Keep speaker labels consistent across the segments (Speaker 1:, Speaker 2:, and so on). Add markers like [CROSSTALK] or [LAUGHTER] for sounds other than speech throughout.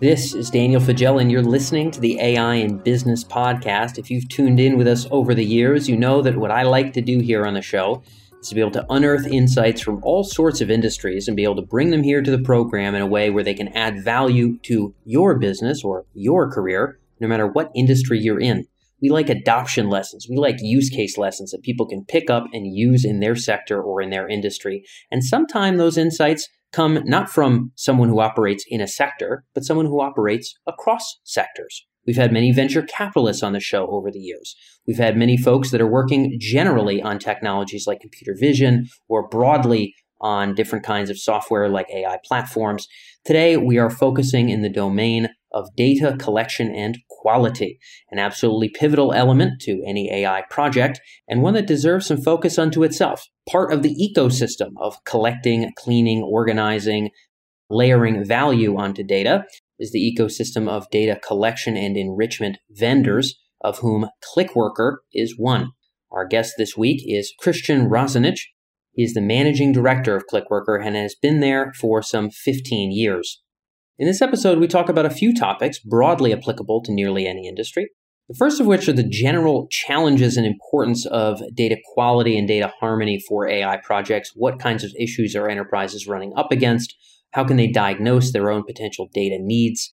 Speaker 1: This is Daniel Faggella, and you're listening to the AI in Business podcast. If you've tuned in with us over the years, you know that what I like to do here on the show is to be able to unearth insights from all sorts of industries and be able to bring them here to the program in a way where they can add value to your business or your career, no matter what industry you're in. We like adoption lessons. We like use case lessons that people can pick up and use in their sector or in their industry. And sometimes those insights come not from someone who operates in a sector, but someone who operates across sectors. We've had many venture capitalists on the show over the years. We've had many folks that are working generally on technologies like computer vision or broadly on different kinds of software like AI platforms. Today, we are focusing in the domain of data collection and quality, an absolutely pivotal element to any AI project, and one that deserves some focus unto itself. Part of the ecosystem of collecting, cleaning, organizing, layering value onto data is the ecosystem of data collection and enrichment vendors, of whom ClickWorker is one. Our guest this week is Christian Rozsenich. He is the managing director of ClickWorker and has been there for some 15 years. In this episode, we talk about a few topics broadly applicable to nearly any industry. The first of which are the general challenges and importance of data quality and data harmony for AI projects. What kinds of issues are enterprises running up against? How can they diagnose their own potential data needs?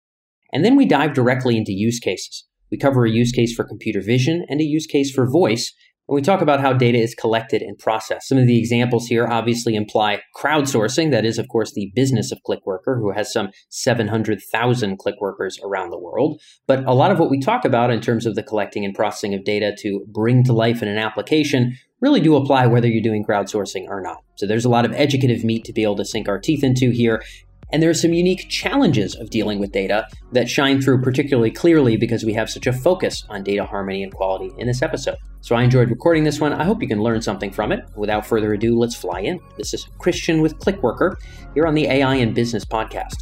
Speaker 1: And then we dive directly into use cases. We cover a use case for computer vision and a use case for voice, we talk about how data is collected and processed, some of the examples here obviously imply crowdsourcing. That is, of course, the business of ClickWorker, who has some 700,000 ClickWorkers around the world. But a lot of what we talk about in terms of the collecting and processing of data to bring to life in an application really do apply whether you're doing crowdsourcing or not. So there's a lot of educative meat to be able to sink our teeth into here. And there are some unique challenges of dealing with data that shine through particularly clearly because we have such a focus on data harmony and quality in this episode. So I enjoyed recording this one. I hope you can learn something from it. Without further ado, let's fly in. This is Christian with ClickWorker here on the AI in Business podcast.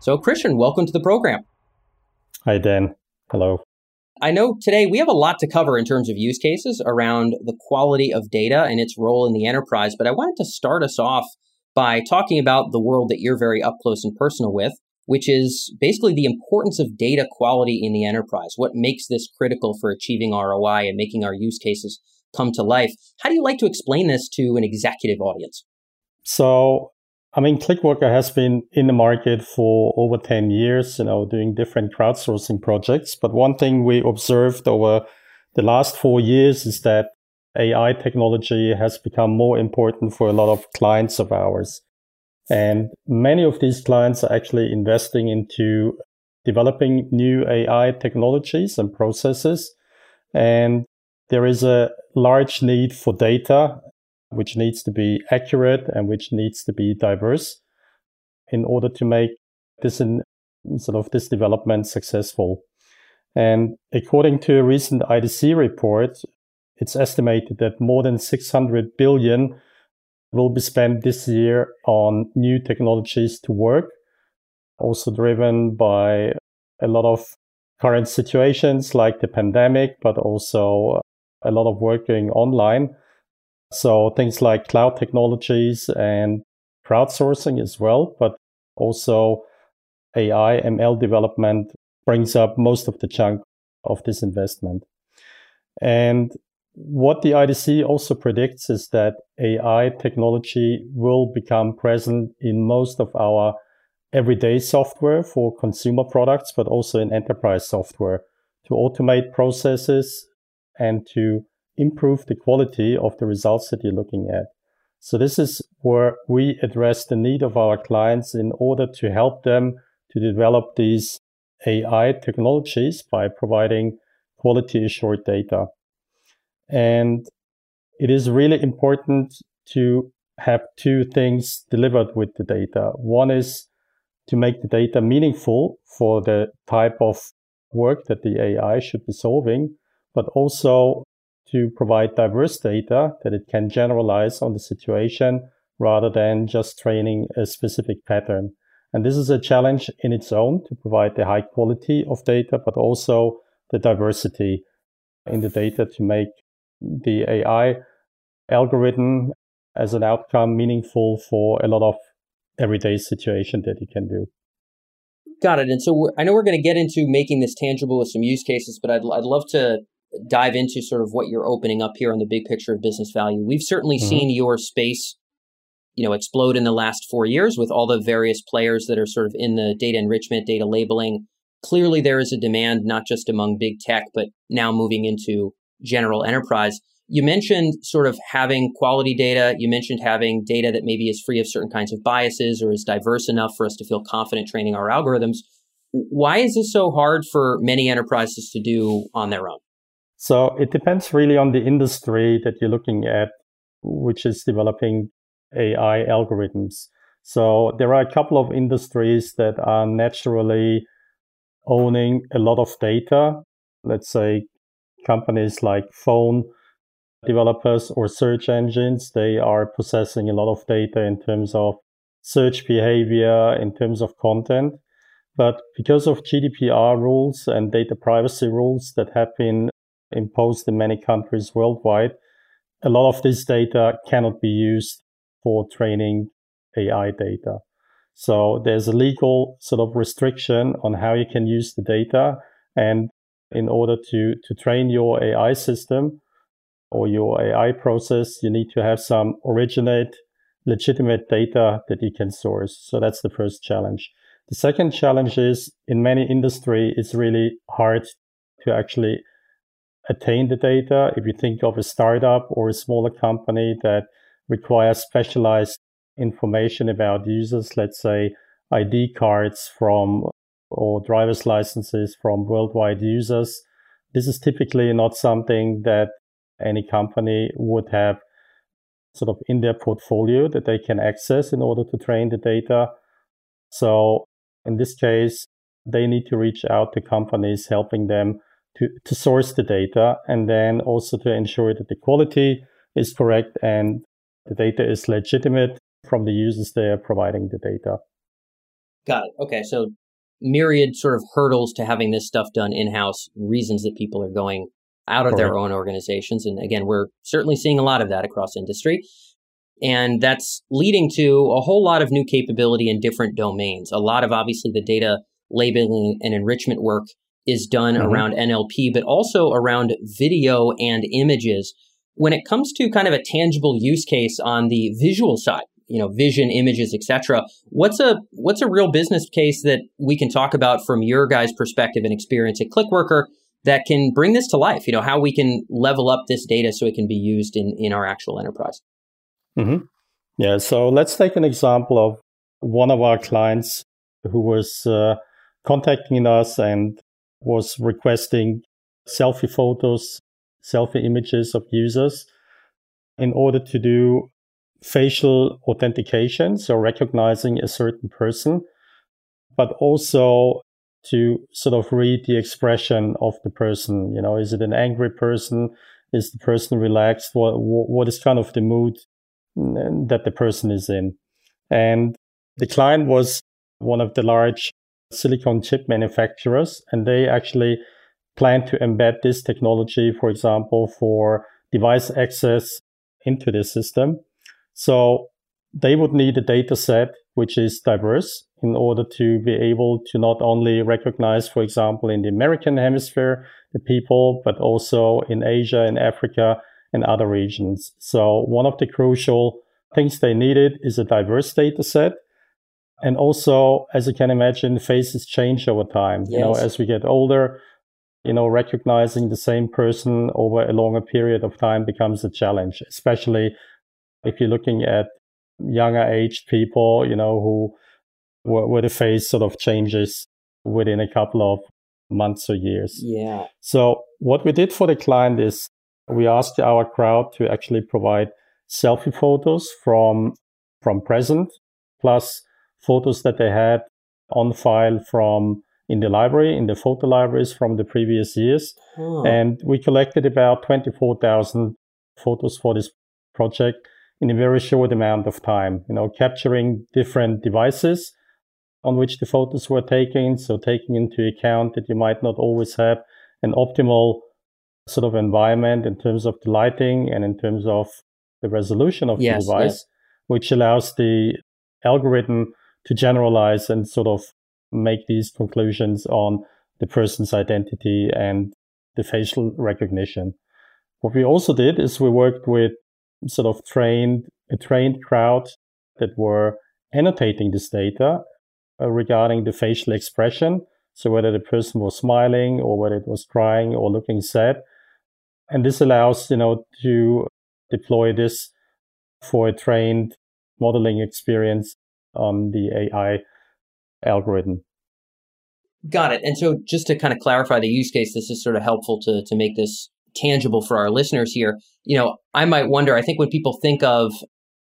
Speaker 1: So, Christian, welcome to the program.
Speaker 2: Hi, Dan. Hello.
Speaker 1: I know today we have a lot to cover in terms of use cases around the quality of data and its role in the enterprise, but I wanted to start us off by talking about the world that you're very up close and personal with, which is basically the importance of data quality in the enterprise. What makes this critical for achieving ROI and making our use cases come to life? How do you like to explain this to an executive audience?
Speaker 2: So, I mean, ClickWorker has been in the market for over 10 years, you know, doing different crowdsourcing projects. But one thing we observed over the last four years is that AI technology has become more important for a lot of clients of ours. And many of these clients are actually investing into developing new AI technologies and processes. And there is a large need for data which needs to be accurate and which needs to be diverse in order to make this in, sort of this development successful. And according to a recent IDC report, it's estimated that more than 600 billion will be spent this year on new technologies to work, also driven by a lot of current situations like the pandemic, but also a lot of working online. So things like cloud technologies and crowdsourcing as well, but also AI, ML development brings up most of the chunk of this investment. And what the IDC also predicts is that AI technology will become present in most of our everyday software for consumer products, but also in enterprise software to automate processes and to improve the quality of the results that you're looking at. So this is where we address the need of our clients in order to help them to develop these AI technologies by providing quality assured data. And it is really important to have two things delivered with the data. One is to make the data meaningful for the type of work that the AI should be solving, but also to provide diverse data that it can generalize on the situation rather than just training a specific pattern. And this is a challenge in its own to provide the high quality of data, but also the diversity in the data to make the AI algorithm as an outcome meaningful for a lot of everyday situation that you can do.
Speaker 1: Got it. And so I know we're going to get into making this tangible with some use cases, but I'd, I'd love to dive into sort of what you're opening up here on the big picture of business value. We've certainly mm-hmm. seen your space, you know, explode in the last four years with all the various players that are sort of in the data enrichment, data labeling. Clearly, there is a demand not just among big tech, but now moving into general enterprise. You mentioned sort of having quality data. You mentioned having data that maybe is free of certain kinds of biases or is diverse enough for us to feel confident training our algorithms. Why is this so hard for many enterprises to do on their own?
Speaker 2: So it depends really on the industry that you're looking at, which is developing AI algorithms. So there are a couple of industries that are naturally owning a lot of data. Let's say companies like phone developers or search engines, they are possessing a lot of data in terms of search behavior, in terms of content. But because of GDPR rules and data privacy rules that have been imposed in many countries worldwide, a lot of this data cannot be used for training AI data. So there's a legal sort of restriction on how you can use the data. And in order to, to train your AI system, or your AI process, you need to have some originate, legitimate data that you can source. So that's the first challenge. The second challenge is in many industry, it's really hard to actually attain the data. If you think of a startup or a smaller company that requires specialized information about users, let's say ID cards from or driver's licenses from worldwide users, this is typically not something that any company would have sort of in their portfolio that they can access in order to train the data. So in this case, they need to reach out to companies helping them to, to source the data and then also to ensure that the quality is correct and the data is legitimate from the users they are providing the data.
Speaker 1: Got it. Okay. So myriad sort of hurdles to having this stuff done in house, reasons that people are going out of Correct. their own organizations. And again, we're certainly seeing a lot of that across industry. And that's leading to a whole lot of new capability in different domains. A lot of obviously the data labeling and enrichment work is done mm-hmm. around NLP, but also around video and images. When it comes to kind of a tangible use case on the visual side, you know, vision, images, etc. What's a what's a real business case that we can talk about from your guys' perspective and experience at Clickworker that can bring this to life? You know, how we can level up this data so it can be used in, in our actual enterprise.
Speaker 2: Mm-hmm. Yeah. So let's take an example of one of our clients who was uh, contacting us and was requesting selfie photos, selfie images of users in order to do facial authentication, so recognizing a certain person, but also to sort of read the expression of the person. You know, is it an angry person? Is the person relaxed? What what is kind of the mood mm, that the person is in? And the client was one of the large silicon chip manufacturers, and they actually plan to embed this technology, for example, for device access into the system. So they would need a data set which is diverse in order to be able to not only recognize, for example, in the American hemisphere, the people, but also in Asia and Africa and other regions. So one of the crucial things they needed is a diverse data set. And also, as you can imagine, faces change over time. Yes. You know, as we get older, you know, recognizing the same person over a longer period of time becomes a challenge, especially if you're looking at younger aged people, you know, who where the face sort of changes within a couple of months or years.
Speaker 1: Yeah.
Speaker 2: So what we did for the client is we asked our crowd to actually provide selfie photos from from present plus photos that they had on file from in the library in the photo libraries from the previous years huh. and we collected about 24,000 photos for this project in a very short amount of time, you know, capturing different devices on which the photos were taken. So taking into account that you might not always have an optimal sort of environment in terms of the lighting and in terms of the resolution of yes, the device, yes. which allows the algorithm to generalize and sort of make these conclusions on the person's identity and the facial recognition. What we also did is we worked with sort of trained a trained crowd that were annotating this data uh, regarding the facial expression. So whether the person was smiling or whether it was crying or looking sad. And this allows, you know, to deploy this for a trained modeling experience on the AI algorithm.
Speaker 1: Got it. And so just to kind of clarify the use case, this is sort of helpful to, to make this tangible for our listeners here. You know, I might wonder, I think when people think of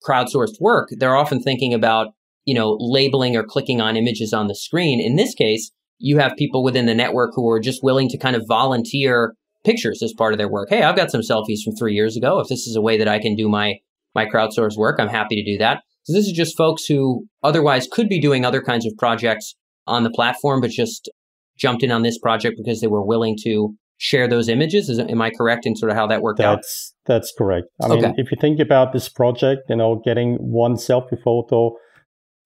Speaker 1: crowdsourced work, they're often thinking about, you know, labeling or clicking on images on the screen. In this case, you have people within the network who are just willing to kind of volunteer pictures as part of their work. Hey, I've got some selfies from three years ago. If this is a way that I can do my my crowdsourced work, I'm happy to do that. So this is just folks who otherwise could be doing other kinds of projects on the platform, but just jumped in on this project because they were willing to share those images. Is, am I correct in sort of how that worked
Speaker 2: that's,
Speaker 1: out?
Speaker 2: That's correct. I okay. mean, if you think about this project, you know, getting one selfie photo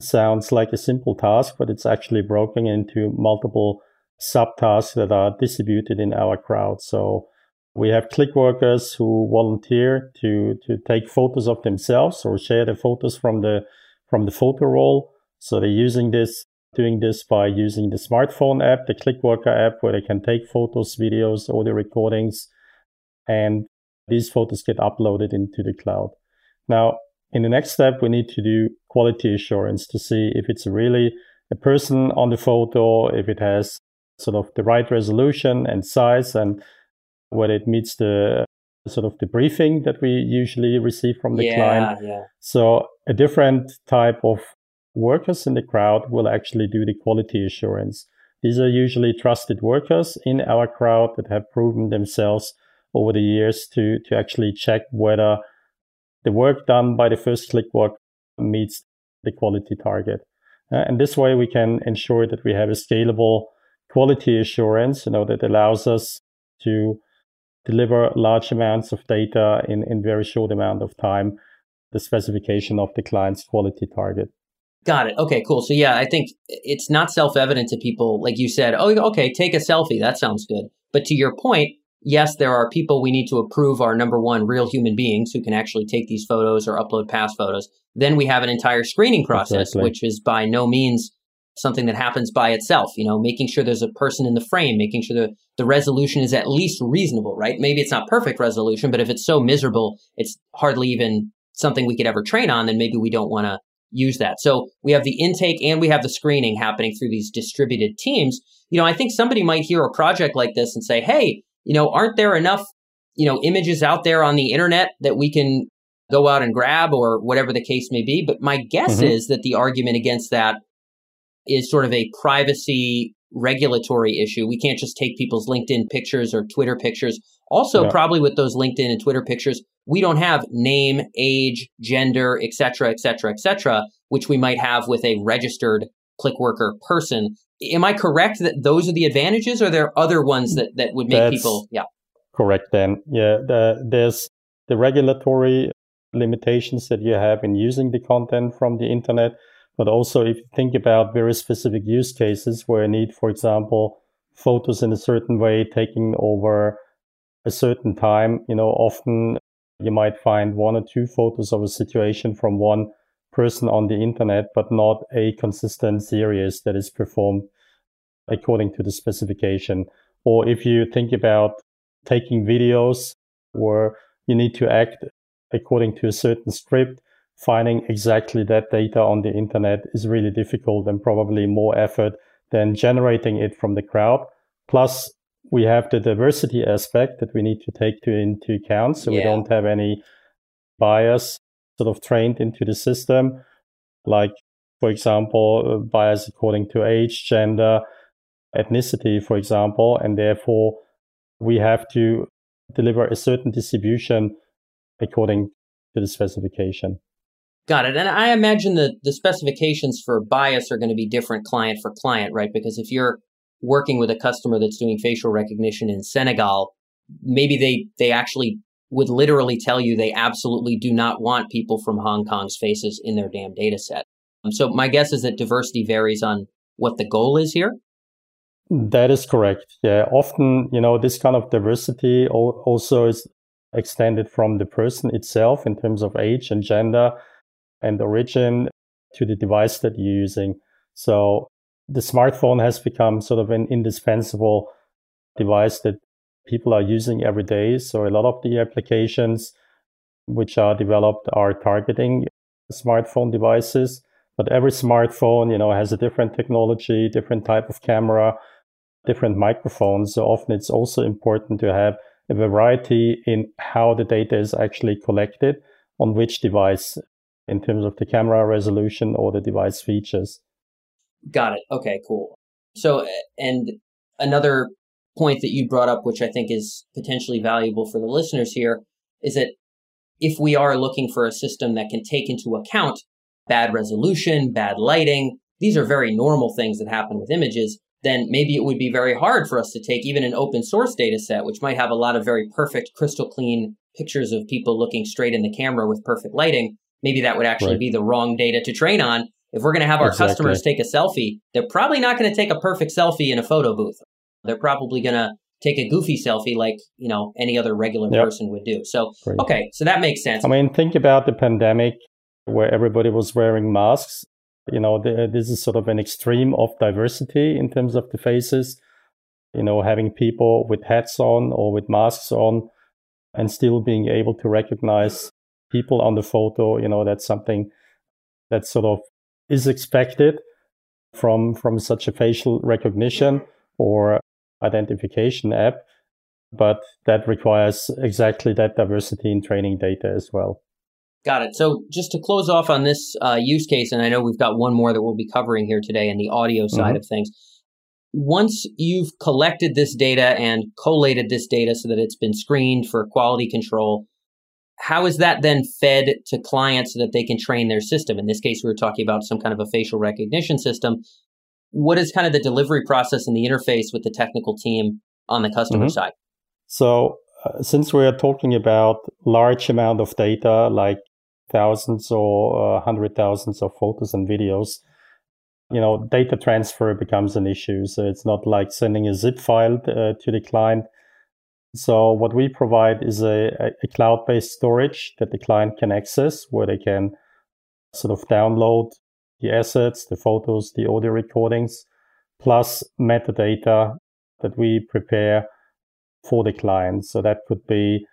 Speaker 2: sounds like a simple task, but it's actually broken into multiple subtasks that are distributed in our crowd. So we have click workers who volunteer to, to take photos of themselves or share the photos from the from the photo roll. So they're using this doing this by using the smartphone app, the ClickWorker app, where they can take photos, videos, audio recordings, and these photos get uploaded into the cloud. Now, in the next step, we need to do quality assurance to see if it's really a person on the photo, if it has sort of the right resolution and size, and whether it meets the sort of the briefing that we usually receive from the
Speaker 1: yeah,
Speaker 2: client.
Speaker 1: Yeah.
Speaker 2: So a different type of workers in the crowd will actually do the quality assurance. These are usually trusted workers in our crowd that have proven themselves over the years to, to actually check whether the work done by the first click work meets the quality target. Uh, and this way we can ensure that we have a scalable quality assurance, you know, that allows us to deliver large amounts of data in, in very short amount of time, the specification of the client's quality target.
Speaker 1: Got it. Okay, cool. So yeah, I think it's not self-evident to people like you said, "Oh, okay, take a selfie. That sounds good." But to your point, yes, there are people we need to approve are number 1 real human beings who can actually take these photos or upload past photos. Then we have an entire screening process exactly. which is by no means something that happens by itself, you know, making sure there's a person in the frame, making sure the, the resolution is at least reasonable, right? Maybe it's not perfect resolution, but if it's so miserable, it's hardly even something we could ever train on, then maybe we don't want to use that. So we have the intake and we have the screening happening through these distributed teams. You know, I think somebody might hear a project like this and say, Hey, you know, aren't there enough, you know, images out there on the internet that we can go out and grab or whatever the case may be? But my guess mm-hmm. is that the argument against that is sort of a privacy regulatory issue. We can't just take people's LinkedIn pictures or Twitter pictures. Also, yeah. probably with those LinkedIn and Twitter pictures, we don't have name, age, gender, et cetera, et cetera, et cetera, which we might have with a registered ClickWorker person. Am I correct that those are the advantages, or are there other ones that, that would make That's people? Yeah.
Speaker 2: Correct, then. Yeah, the, there's the regulatory limitations that you have in using the content from the internet. But also, if you think about very specific use cases where I need, for example, photos in a certain way taking over a certain time, you know, often you might find one or two photos of a situation from one person on the internet, but not a consistent series that is performed according to the specification. Or if you think about taking videos where you need to act according to a certain script, finding exactly that data on the internet is really difficult and probably more effort than generating it from the crowd. Plus, we have the diversity aspect that we need to take to, into account. So yeah. we don't have any bias sort of trained into the system, like, for example, uh, bias according to age, gender, ethnicity, for example. And therefore, we have to deliver a certain distribution according to the specification.
Speaker 1: Got it. And I imagine that the specifications for bias are going to be different client for client, right? Because if you're working with a customer that's doing facial recognition in Senegal, maybe they they actually would literally tell you they absolutely do not want people from Hong Kong's faces in their damn data set. Um, so my guess is that diversity varies on what the goal is here.
Speaker 2: That is correct. Yeah. Often, you know, this kind of diversity also is extended from the person itself in terms of age and gender and origin to the device that you're using. So the smartphone has become sort of an indispensable device that people are using every day. So a lot of the applications which are developed are targeting smartphone devices. But every smartphone, you know, has a different technology, different type of camera, different microphones. So often it's also important to have a variety in how the data is actually collected on which device in terms of the camera resolution or the device features.
Speaker 1: Got it. Okay, cool. So, and another point that you brought up, which I think is potentially valuable for the listeners here, is that if we are looking for a system that can take into account bad resolution, bad lighting, these are very normal things that happen with images, then maybe it would be very hard for us to take even an open source data set, which might have a lot of very perfect, crystal clean pictures of people looking straight in the camera with perfect lighting. Maybe that would actually right. be the wrong data to train on. If we're going to have our exactly. customers take a selfie, they're probably not going to take a perfect selfie in a photo booth. They're probably going to take a goofy selfie like, you know, any other regular yep. person would do. So, okay, so that makes sense.
Speaker 2: I mean, think about the pandemic where everybody was wearing masks. You know, the, this is sort of an extreme of diversity in terms of the faces. You know, having people with hats on or with masks on and still being able to recognize people on the photo, you know, that's something that sort of is expected from from such a facial recognition or identification app, but that requires exactly that diversity in training data as well.
Speaker 1: Got it. So just to close off on this uh, use case, and I know we've got one more that we'll be covering here today in the audio side mm-hmm. of things. Once you've collected this data and collated this data so that it's been screened for quality control, how is that then fed to clients so that they can train their system? In this case, we were talking about some kind of a facial recognition system what is kind of the delivery process and the interface with the technical team on the customer mm-hmm. side?
Speaker 2: So, uh, since we are talking about large amount of data, like thousands or uh, hundred thousands of photos and videos, you know, data transfer becomes an issue. So it's not like sending a zip file uh, to the client. So what we provide is a, a cloud-based storage that the client can access, where they can sort of download the assets, the photos, the audio recordings, plus metadata that we prepare for the client. So that could be,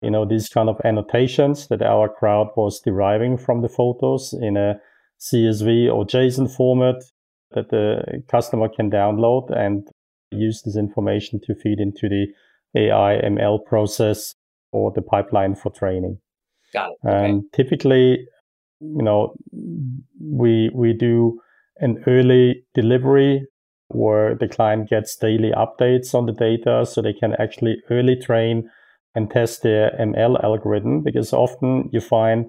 Speaker 2: you know, these kind of annotations that our crowd was deriving from the photos in a CSV or JSON format that the customer can download and use this information to feed into the AI ML process or the pipeline for training.
Speaker 1: Got it.
Speaker 2: Okay. And typically, you know, we we do an early delivery where the client gets daily updates on the data so they can actually early train and test their ML algorithm because often you find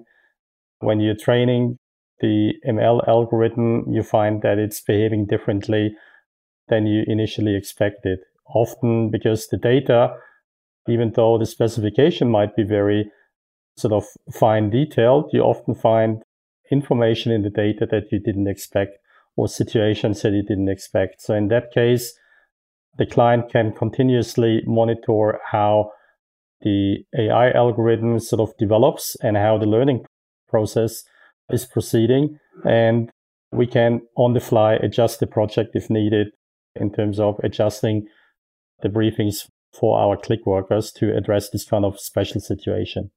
Speaker 2: when you're training the ML algorithm, you find that it's behaving differently than you initially expected. Often because the data, even though the specification might be very sort of fine detailed, you often find information in the data that you didn't expect or situations that you didn't expect. So in that case, the client can continuously monitor how the AI algorithm sort of develops and how the learning process is proceeding. And we can on the fly adjust the project if needed in terms of adjusting the briefings for our click workers to address this kind of special situation.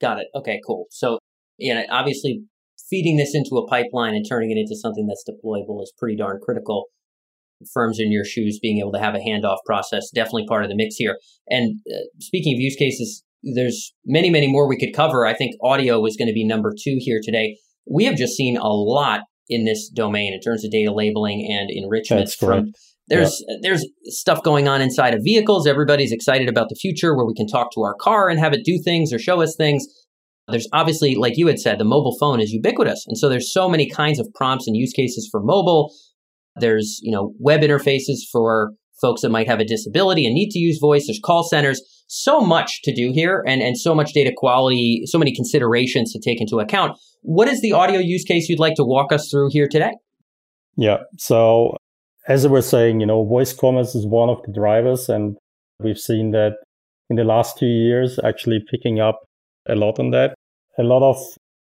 Speaker 1: Got it. Okay, cool. So, yeah, obviously feeding this into a pipeline and turning it into something that's deployable is pretty darn critical. Firms in your shoes being able to have a handoff process, definitely part of the mix here. And uh, speaking of use cases, there's many, many more we could cover. I think audio is going to be number two here today. We have just seen a lot in this domain in terms of data labeling and enrichment. That's From there's yeah. there's stuff going on inside of vehicles. Everybody's excited about the future where we can talk to our car and have it do things or show us things. There's obviously, like you had said, the mobile phone is ubiquitous. And so there's so many kinds of prompts and use cases for mobile. There's, you know, web interfaces for folks that might have a disability and need to use voice. There's call centers. So much to do here and, and so much data quality, so many considerations to take into account. What is the audio use case you'd like to walk us through here today?
Speaker 2: Yeah. So as I was saying, you know, voice commerce is one of the drivers and we've seen that in the last two years actually picking up a lot on that. A lot of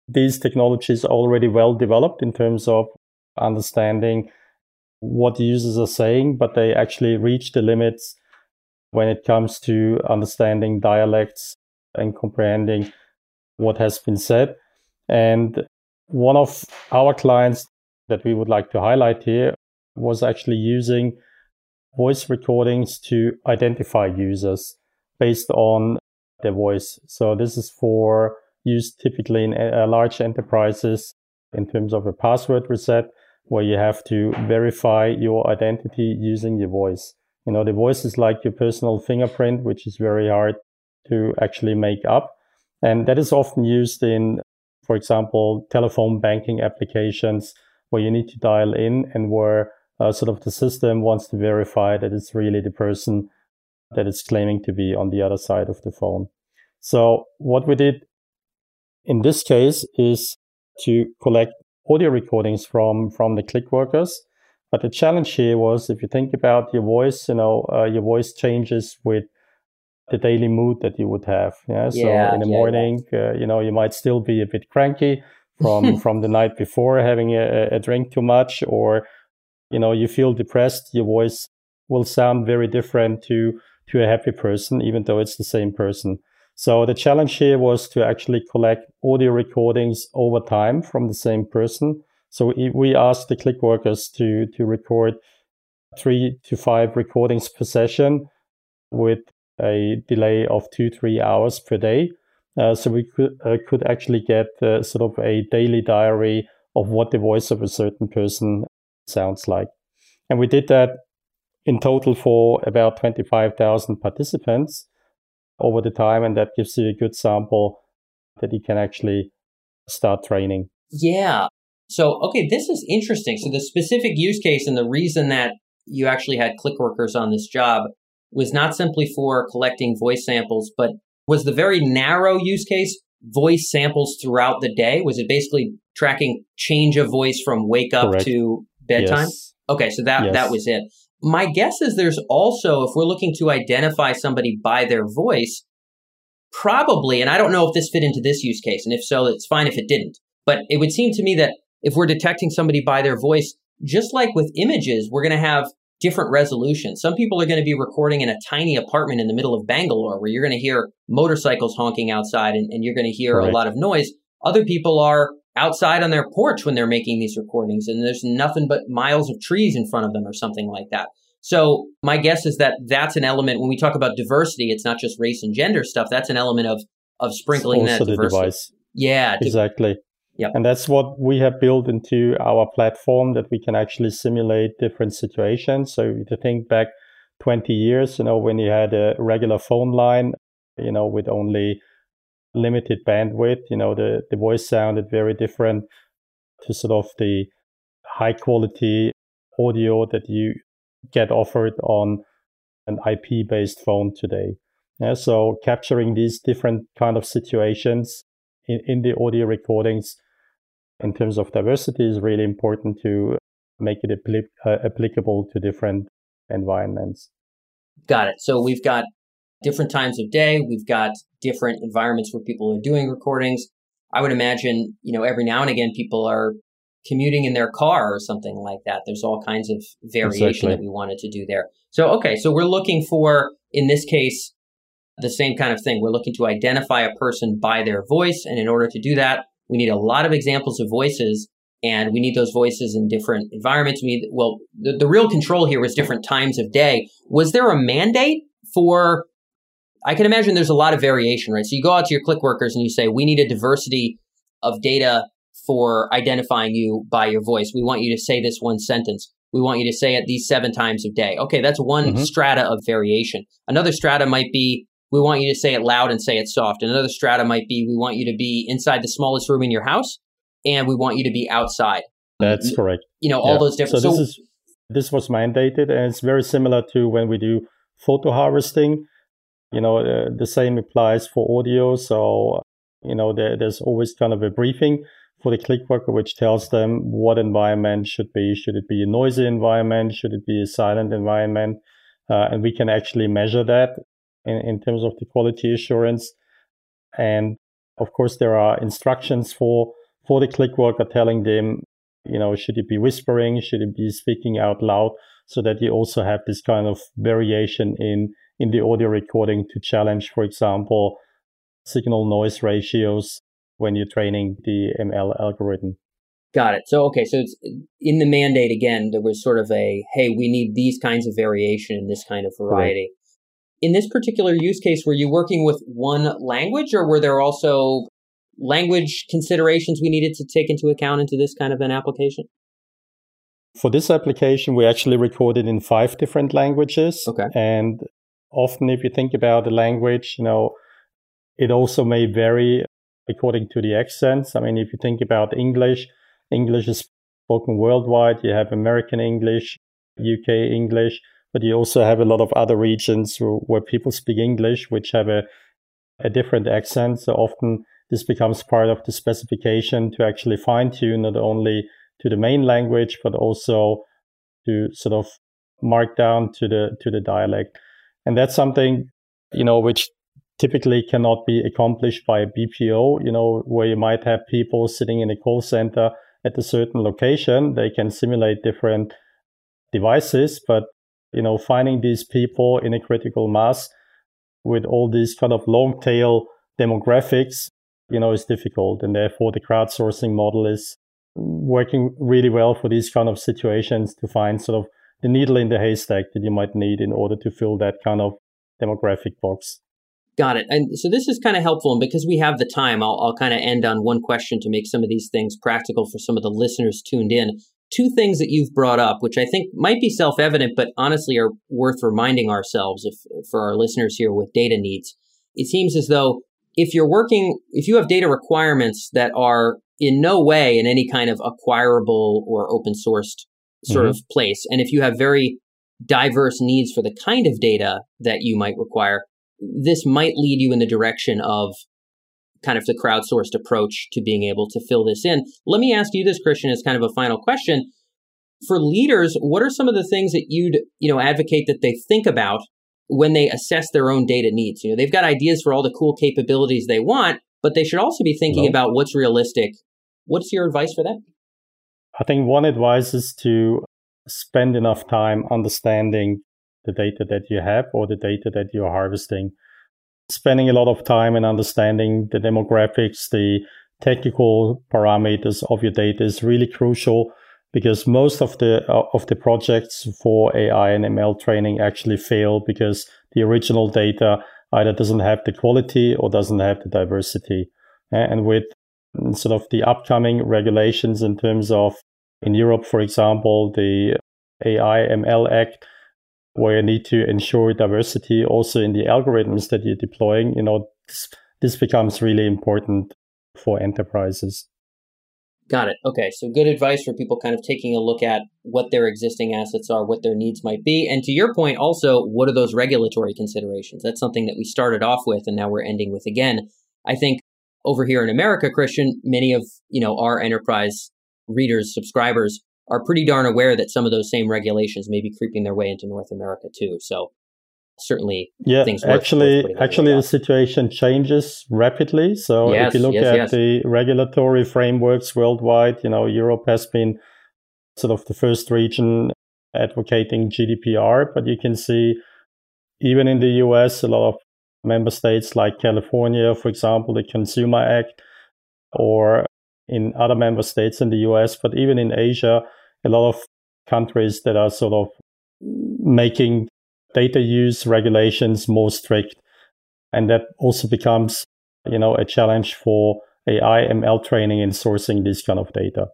Speaker 2: these technologies are already well developed in terms of understanding what users are saying, but they actually reach the limits when it comes to understanding dialects and comprehending what has been said. And one of our clients that we would like to highlight here was actually using voice recordings to identify users based on their voice. So this is for use typically in uh, large enterprises in terms of a password reset where you have to verify your identity using your voice. You know, the voice is like your personal fingerprint, which is very hard to actually make up. And that is often used in, for example, telephone banking applications where you need to dial in and where uh, sort of the system wants to verify that it's really the person that is claiming to be on the other side of the phone. So what we did in this case is to collect audio recordings from from the click workers. But the challenge here was if you think about your voice, you know, uh, your voice changes with the daily mood that you would have. Yeah. So
Speaker 1: yeah,
Speaker 2: in the
Speaker 1: yeah,
Speaker 2: morning, yeah. Uh, you know, you might still be a bit cranky from [LAUGHS] from the night before having a, a drink too much, or you know, you feel depressed. Your voice will sound very different to to a happy person, even though it's the same person. So the challenge here was to actually collect audio recordings over time from the same person. So we asked the click workers to, to record three to five recordings per session with a delay of two, three hours per day. Uh, so we could, uh, could actually get uh, sort of a daily diary of what the voice of a certain person sounds like. And we did that in total for about 25,000 participants over the time. And that gives you a good sample that you can actually start training.
Speaker 1: Yeah. So, okay, this is interesting. So, the specific use case and the reason that you actually had click workers on this job was not simply for collecting voice samples, but was the very narrow use case voice samples throughout the day? Was it basically tracking change of voice from wake up
Speaker 2: Correct.
Speaker 1: to bedtime?
Speaker 2: Yes.
Speaker 1: Okay, so that
Speaker 2: yes.
Speaker 1: that was it. My guess is there's also, if we're looking to identify somebody by their voice, probably, and I don't know if this fit into this use case, and if so, it's fine if it didn't. But it would seem to me that if we're detecting somebody by their voice, just like with images, we're going to have different resolutions. Some people are going to be recording in a tiny apartment in the middle of Bangalore where you're going to hear motorcycles honking outside and, and you're going to hear right. a lot of noise. Other people are outside on their porch when they're making these recordings and there's nothing but miles of trees in front of them or something like that. So my guess is that that's an element when we talk about diversity, it's not just race and gender stuff. That's an element of of sprinkling
Speaker 2: that
Speaker 1: diversity.
Speaker 2: Device.
Speaker 1: Yeah,
Speaker 2: exactly.
Speaker 1: Yep.
Speaker 2: And that's what we have built into our platform that we can actually simulate different situations. So to think back 20 years, you know, when you had a regular phone line, you know, with only limited bandwidth. You know, the, the voice sounded very different to sort of the high quality audio that you get offered on an IP based phone today. Yeah, so capturing these different kind of situations in, in the audio recordings in terms of diversity is really important to make it apl- uh, applicable to different environments.
Speaker 1: Got it. So we've got different times of day. We've got different environments where people are doing recordings. I would imagine, you know, every now and again, people are commuting in their car or something like that. There's all kinds of variation
Speaker 2: exactly.
Speaker 1: that we wanted to do there. So, okay. So we're looking for, in this case, the same kind of thing. We're looking to identify a person by their voice. And in order to do that, we need a lot of examples of voices and we need those voices in different environments. We need, well, the, the real control here was different times of day. Was there a mandate for I can imagine there's a lot of variation, right? So you go out to your click workers and you say, we need a diversity of data for identifying you by your voice. We want you to say this one sentence. We want you to say it these seven times a day. Okay, that's one mm-hmm. strata of variation. Another strata might be we want you to say it loud and say it soft. Another strata might be we want you to be inside the smallest room in your house and we want you to be outside.
Speaker 2: That's correct.
Speaker 1: You know, all
Speaker 2: yeah.
Speaker 1: those different.
Speaker 2: So, this so, is this was mandated, and it's very similar to when we do photo harvesting. You know, uh, the same applies for audio. So, you know, there, there's always kind of a briefing for the click worker, which tells them what environment should be. Should it be a noisy environment? Should it be a silent environment? Uh, and we can actually measure that in, in terms of the quality assurance. And of course, there are instructions for, for the click worker telling them, you know, should it be whispering? Should it be speaking out loud? So that you also have this kind of variation in, in the audio recording to challenge, for example, signal noise ratios when you're training the ML algorithm.
Speaker 1: Got it. So, okay. So it's in the mandate again, there was sort of a, hey, we need these kinds of variation and this kind of variety. In this particular use case, were you working with one language or were there also language considerations we needed to take into account into this kind of an application?
Speaker 2: For this application, we actually recorded in five different languages.
Speaker 1: Okay.
Speaker 2: And often, if you think about the language, you know, it also may vary according to the accents. I mean, if you think about English, English is spoken worldwide. You have American English, UK English, but you also have a lot of other regions where people speak English, which have a, a different accent. So often this becomes part of the specification to actually fine tune not only to the main language, but also to sort of mark down to the, to the dialect. And that's something, you know, which typically cannot be accomplished by a BPO, you know, where you might have people sitting in a call center at a certain location. They can simulate different devices, but, you know, finding these people in a critical mass with all these kind of long tail demographics, you know, is difficult. And therefore the crowdsourcing model is working really well for these kind of situations to find sort of the needle in the haystack that you might need in order to fill that kind of demographic box.
Speaker 1: Got it. And so this is kind of helpful. And because we have the time, I'll, I'll kind of end on one question to make some of these things practical for some of the listeners tuned in. Two things that you've brought up, which I think might be self evident, but honestly are worth reminding ourselves if, for our listeners here with data needs. It seems as though if you're working, if you have data requirements that are in no way in any kind of acquirable or open sourced sort mm-hmm. of place, and if you have very diverse needs for the kind of data that you might require, this might lead you in the direction of kind of the crowdsourced approach to being able to fill this in. Let me ask you this, Christian, as kind of a final question. For leaders, what are some of the things that you'd, you know, advocate that they think about when they assess their own data needs? You know, they've got ideas for all the cool capabilities they want, but they should also be thinking no. about what's realistic. What's your advice for them?
Speaker 2: I think one advice is to spend enough time understanding the data that you have or the data that you're harvesting. Spending a lot of time in understanding the demographics, the technical parameters of your data is really crucial because most of the uh, of the projects for AI and ML training actually fail because the original data either doesn't have the quality or doesn't have the diversity. And with sort of the upcoming regulations in terms of in Europe, for example, the AI ML Act where you need to ensure diversity also in the algorithms that you're deploying, you know, this, this becomes really important for enterprises.
Speaker 1: Got it. Okay. So good advice for people kind of taking a look at what their existing assets are, what their needs might be. And to your point, also, what are those regulatory considerations? That's something that we started off with and now we're ending with again. I think over here in America, Christian, many of, you know, our enterprise readers, subscribers are pretty darn aware that some of those same regulations may be creeping their way into North America too. So certainly
Speaker 2: yeah actually actually the situation changes rapidly so yes, if you look yes, at yes. the regulatory frameworks worldwide you know europe has been sort of the first region advocating gdpr but you can see even in the us a lot of member states like california for example the consumer act or in other member states in the us but even in asia a lot of countries that are sort of making data use regulations more strict. And that also becomes, you know, a challenge for AI ML training and sourcing this kind of data.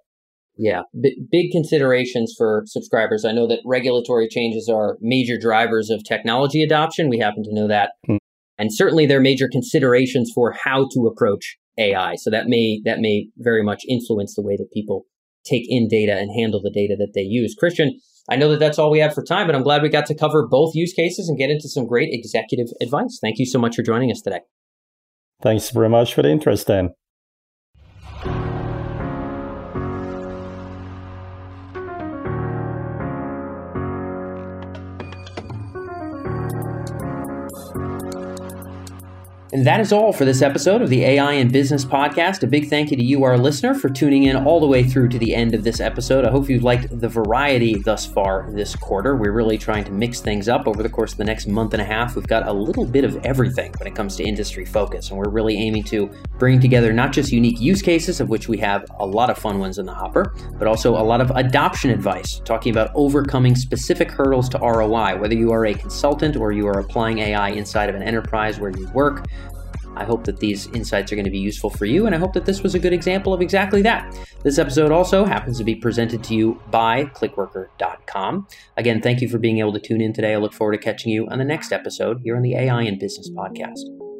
Speaker 1: Yeah, B- big considerations for subscribers. I know that regulatory changes are major drivers of technology adoption. We happen to know that. Mm. And certainly there are major considerations for how to approach AI. So that may that may very much influence the way that people take in data and handle the data that they use. Christian, I know that that's all we have for time, but I'm glad we got to cover both use cases and get into some great executive advice. Thank you so much for joining us today.
Speaker 2: Thanks very much for the interest, Dan.
Speaker 1: And that is all for this episode of the AI in Business Podcast. A big thank you to you, our listener, for tuning in all the way through to the end of this episode. I hope you've liked the variety thus far this quarter. We're really trying to mix things up over the course of the next month and a half. We've got a little bit of everything when it comes to industry focus, and we're really aiming to bring together not just unique use cases, of which we have a lot of fun ones in the hopper, but also a lot of adoption advice, talking about overcoming specific hurdles to ROI, whether you are a consultant or you are applying AI inside of an enterprise where you work. I hope that these insights are going to be useful for you, and I hope that this was a good example of exactly that. This episode also happens to be presented to you by clickworker.com. Again, thank you for being able to tune in today. I look forward to catching you on the next episode here on the AI in Business Podcast.